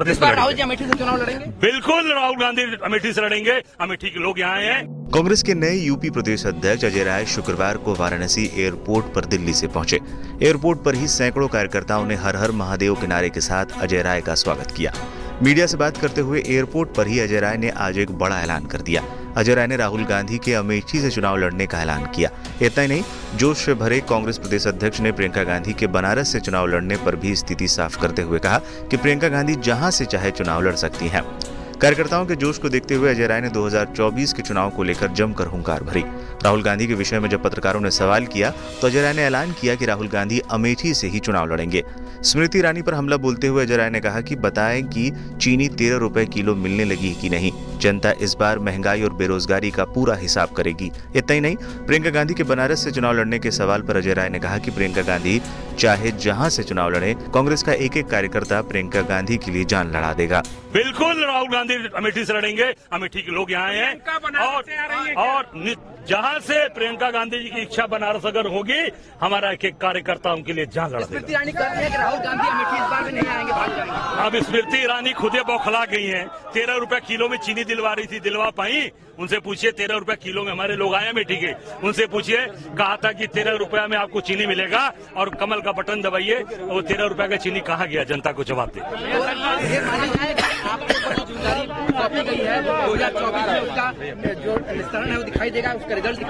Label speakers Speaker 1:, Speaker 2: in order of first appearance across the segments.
Speaker 1: प्रदेश में
Speaker 2: राहुल जी अमेठी से चुनाव लड़ेंगे?
Speaker 1: बिल्कुल राहुल गांधी अमेठी से लड़ेंगे। अमेठी के लोग यहाँ आए हैं।
Speaker 3: कांग्रेस के नए यूपी प्रदेश अध्यक्ष अजय राय शुक्रवार को वाराणसी एयरपोर्ट पर दिल्ली से पहुँचे। एयरपोर्ट पर ही सैकड़ों कार्यकर्ताओं ने हर हर महादेव के नारे के साथ अजय राय का स्वागत किया। मीडिया से बात करते हुए एयरपोर्ट पर ही अजय राय ने आज एक बड़ा ऐलान कर दिया। अजय राय ने राहुल गांधी के अमेठी से चुनाव लड़ने का ऐलान किया। इतना ही नहीं, जोश भरे कांग्रेस प्रदेश अध्यक्ष ने प्रियंका गांधी के बनारस से चुनाव लड़ने पर भी स्थिति साफ़ करते हुए कहा कि प्रियंका गांधी जहाँ से चाहे चुनाव लड़ सकती हैं। कार्यकर्ताओं के जोश को देखते हुए अजय राय ने 2024 के चुनाव को लेकर जमकर हुंकार भरी। राहुल गांधी के विषय में जब पत्रकारों ने सवाल किया तो अजय राय ने ऐलान किया कि राहुल गांधी अमेठी से ही चुनाव लड़ेंगे। स्मृति ईरानी पर हमला बोलते हुए अजय राय ने कहा कि बताएँ कि चीनी तेरह रुपए किलो मिलने लगी कि नहीं। जनता इस बार महँगाई और बेरोजगारी का पूरा हिसाब करेगी। इतना ही नहीं प्रियंका गांधी के बनारस से चुनाव लड़ने के सवाल पर अजय राय ने कहा कि प्रियंका गांधी चाहे जहाँ से चुनाव लड़े कांग्रेस का एक एक कार्यकर्ता प्रियंका गांधी के लिए जान लड़ा देगा।
Speaker 1: बिल्कुल राहुल गांधी अमेठी से लड़ेंगे। अमेठी के लोग यहाँ आए हैं और और जहाँ से प्रियंका गांधी जी की इच्छा बनारस अगर होगी हमारा एक एक कार्यकर्ता उनके लिए जान लड़ा देगा।
Speaker 2: ईरानी कह रही है कि राहुल गांधी अमेठी इस बार भी नहीं आएँगे
Speaker 1: अब स्मृति ईरानी खुदे बौखला गई है। तेरह रूपए किलो में चीनी दिलवा रही थी, दिलवा पाई। उनसे पूछिए, तेरह रुपए किलो में हमारे लोग आए हैं के। उनसे पूछिए, कहा था कि तेरह रुपया में आपको चीनी मिलेगा और कमल का बटन दबाइए वो तेरह रुपए का चीनी कहाँ गया? जनता को जवाब दे।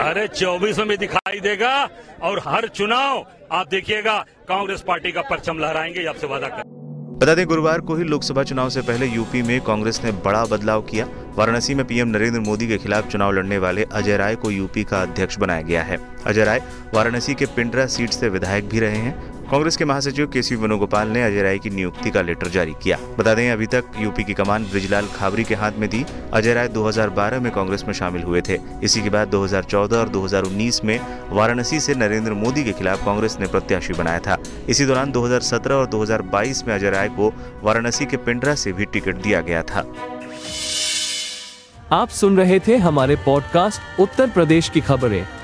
Speaker 1: अरे, चौबीस में दिखाई देगा, और हर चुनाव, आप देखिएगा, कांग्रेस पार्टी का परचम लहराएँगे, आपसे वादा कर
Speaker 3: बता दें, गुरुवार को ही लोकसभा चुनाव से पहले यूपी में कांग्रेस ने बड़ा बदलाव किया। वाराणसी में पीएम नरेंद्र मोदी के खिलाफ चुनाव लड़ने वाले अजय राय को यूपी का अध्यक्ष बनाया गया है। अजय राय वाराणसी के पिंडरा सीट से विधायक भी रहे हैं। कांग्रेस के महासचिव के सी वेणुगोपाल ने अजय राय की नियुक्ति का लेटर जारी किया। बता दें, अभी तक यूपी की कमान ब्रिजलाल खाबरी के हाथ में थी। अजय राय 2012 में कांग्रेस में शामिल हुए थे। इसी के बाद 2014 और 2019 में वाराणसी से नरेंद्र मोदी के खिलाफ कांग्रेस ने प्रत्याशी बनाया था। इसी दौरान 2017 और 2022 में अजय राय को वाराणसी के पिंडरा से भी टिकट दिया गया था।
Speaker 4: आप सुन रहे थे हमारे पॉडकास्ट उत्तर प्रदेश की खबरें।